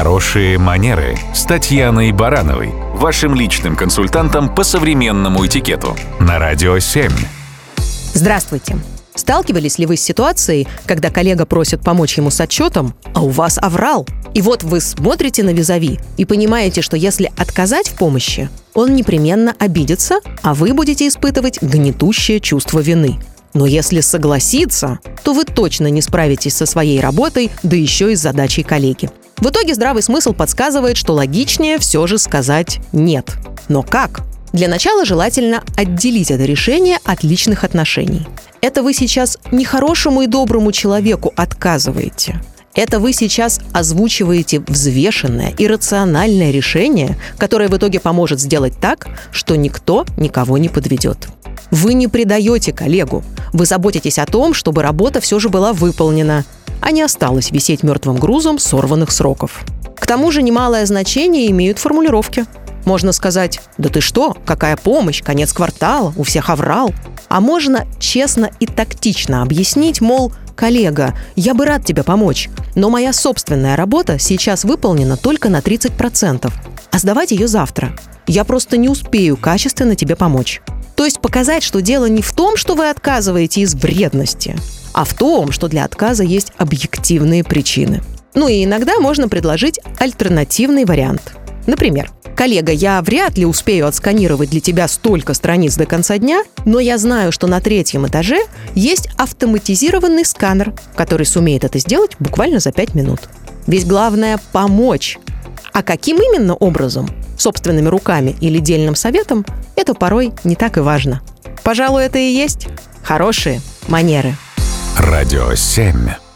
Хорошие манеры с Татьяной Барановой, вашим личным консультантом по современному этикету на Радио 7. Здравствуйте. Сталкивались ли вы с ситуацией, когда коллега просит помочь ему с отчетом, а у вас аврал? И вот вы смотрите на визави и понимаете, что если отказать в помощи, он непременно обидится, а вы будете испытывать гнетущее чувство вины. Но если согласиться, то вы точно не справитесь со своей работой, да еще и с задачей коллеги. В итоге здравый смысл подсказывает, что логичнее все же сказать «нет». Но как? Для начала желательно отделить это решение от личных отношений. Это вы сейчас не хорошему и доброму человеку отказываете. Это вы сейчас озвучиваете взвешенное и рациональное решение, которое в итоге поможет сделать так, что никто никого не подведет. Вы не предаете коллегу. Вы заботитесь о том, чтобы работа все же была выполнена, а не осталась висеть мертвым грузом сорванных сроков. К тому же немалое значение имеют формулировки. Можно сказать «Да ты что? Какая помощь? Конец квартала? У всех оврал». А можно честно и тактично объяснить, мол, коллега, я бы рад тебе помочь, но моя собственная работа сейчас выполнена только на 30%, а сдавать ее завтра. Я просто не успею качественно тебе помочь. То есть показать, что дело не в том, что вы отказываете из вредности, а в том, что для отказа есть объективные причины. Ну и иногда можно предложить альтернативный вариант. Например, коллега, я вряд ли успею отсканировать для тебя столько страниц до конца дня, но я знаю, что на третьем этаже есть автоматизированный сканер, который сумеет это сделать буквально за 5 минут. Ведь главное – помочь. А каким именно образом? Собственными руками или дельным советом – это порой не так и важно. Пожалуй, это и есть хорошие манеры. Радио 7.